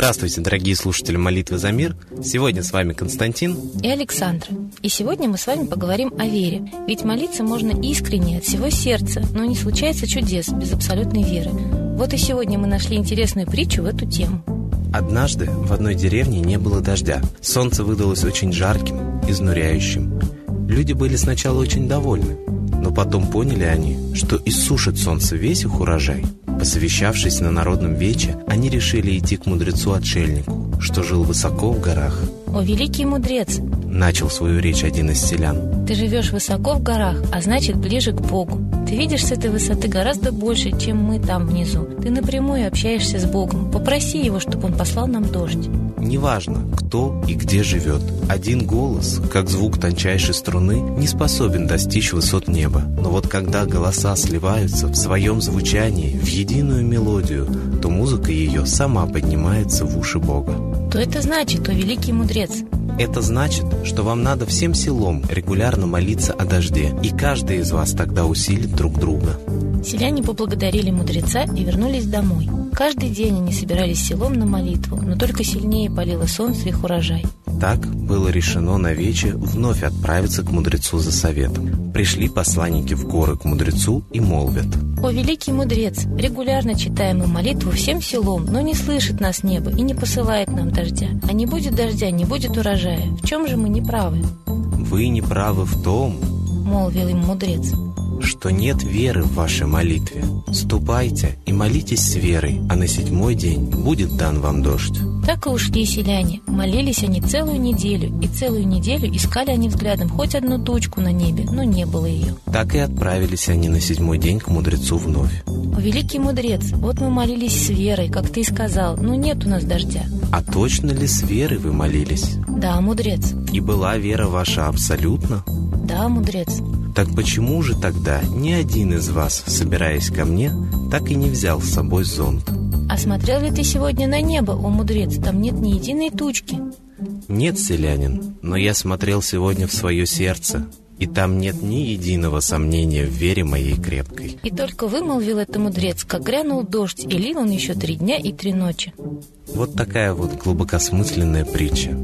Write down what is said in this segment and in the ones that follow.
Здравствуйте, дорогие слушатели «Молитвы за мир». Сегодня с вами Константин и Александра. И сегодня мы с вами поговорим о вере. Ведь молиться можно искренне, от всего сердца, но не случается чудес без абсолютной веры. Вот и сегодня мы нашли интересную притчу в эту тему. Однажды в одной деревне не было дождя. Солнце выдалось очень жарким, изнуряющим. Люди были сначала очень довольны, но потом поняли они, что иссушит солнце весь их урожай. Посовещавшись на народном вече, они решили идти к мудрецу-отшельнику, что жил высоко в горах. «О, великий мудрец!» – начал свою речь один из селян. «Ты живешь высоко в горах, а значит ближе к Богу. Ты видишь с этой высоты гораздо больше, чем мы там внизу. Ты напрямую общаешься с Богом. Попроси Его, чтобы Он послал нам дождь». Неважно, кто и где живет. Один голос, как звук тончайшей струны, не способен достичь высот неба. Но вот когда голоса сливаются в своем звучании в единую мелодию, то музыка ее сама поднимается в уши Бога. То это значит, о великий мудрец? Это значит, что вам надо всем селом регулярно молиться о дожде, и каждый из вас тогда усилит друг друга. Селяне поблагодарили мудреца и вернулись домой. Каждый день они собирались селом на молитву, но только сильнее палило солнце их урожай. Так было решено на вече вновь отправиться к мудрецу за советом. Пришли посланники в горы к мудрецу и молвят. «О, великий мудрец, регулярно читаем мы молитву всем селом, но не слышит нас небо и не посылает нам дождя. А не будет дождя, не будет урожая. В чем же мы не правы?» «Вы не правы в том, — молвил им мудрец, что нет веры в вашей молитве. Ступайте и молитесь с верой, а на седьмой день будет дан вам дождь». Так и ушли селяне. Молились они целую неделю, и целую неделю искали они взглядом хоть одну тучку на небе, но не было ее. Так и отправились они на седьмой день к мудрецу вновь. «О, великий мудрец, вот мы молились с верой, как ты сказал, но нет у нас дождя». А точно ли с верой вы молились? Да, мудрец. И была вера ваша абсолютно? Да, мудрец. Так почему же тогда ни один из вас, собираясь ко мне, так и не взял с собой зонт? А смотрел ли ты сегодня на небо, о мудрец? Там нет ни единой тучки. Нет, селянин, но я смотрел сегодня в свое сердце, и там нет ни единого сомнения в вере моей крепкой. И только вымолвил это мудрец, как грянул дождь, и лил он еще три дня и три ночи. Вот такая вот глубокосмысленная притча.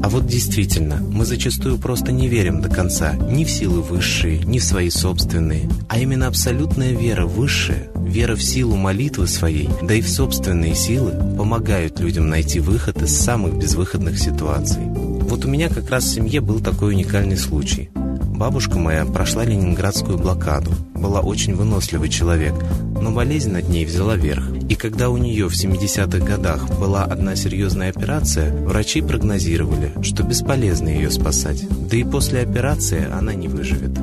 А вот действительно, мы зачастую просто не верим до конца ни в силы высшие, ни в свои собственные, а именно абсолютная вера высшая, вера в силу молитвы своей, да и в собственные силы помогают людям найти выход из самых безвыходных ситуаций. Вот у меня как раз в семье был такой уникальный случай. Бабушка моя прошла ленинградскую блокаду, была очень выносливый человек, но болезнь над ней взяла верх. И когда у нее в 70-х годах была одна серьезная операция, врачи прогнозировали, что бесполезно ее спасать. Да и после операции она не выживет.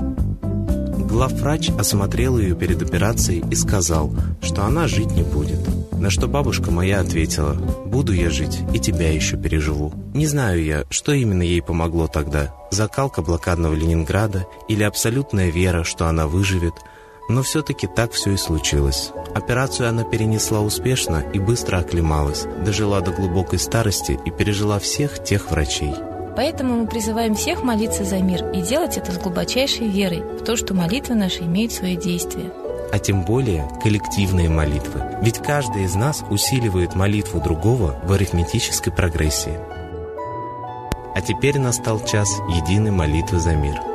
Главврач осмотрел ее перед операцией и сказал, что она жить не будет. На что бабушка моя ответила, «Буду я жить, и тебя еще переживу». Не знаю я, что именно ей помогло тогда. Закалка блокадного Ленинграда или абсолютная вера, что она выживет – но все-таки так все и случилось. Операцию она перенесла успешно и быстро оклемалась, дожила до глубокой старости и пережила всех тех врачей. Поэтому мы призываем всех молиться за мир и делать это с глубочайшей верой в то, что молитвы наши имеют свое действие. А тем более коллективные молитвы. Ведь каждый из нас усиливает молитву другого в арифметической прогрессии. А теперь настал час единой молитвы за мир –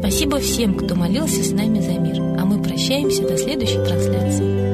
Спасибо всем, кто молился с нами за мир, а мы прощаемся до следующей трансляции.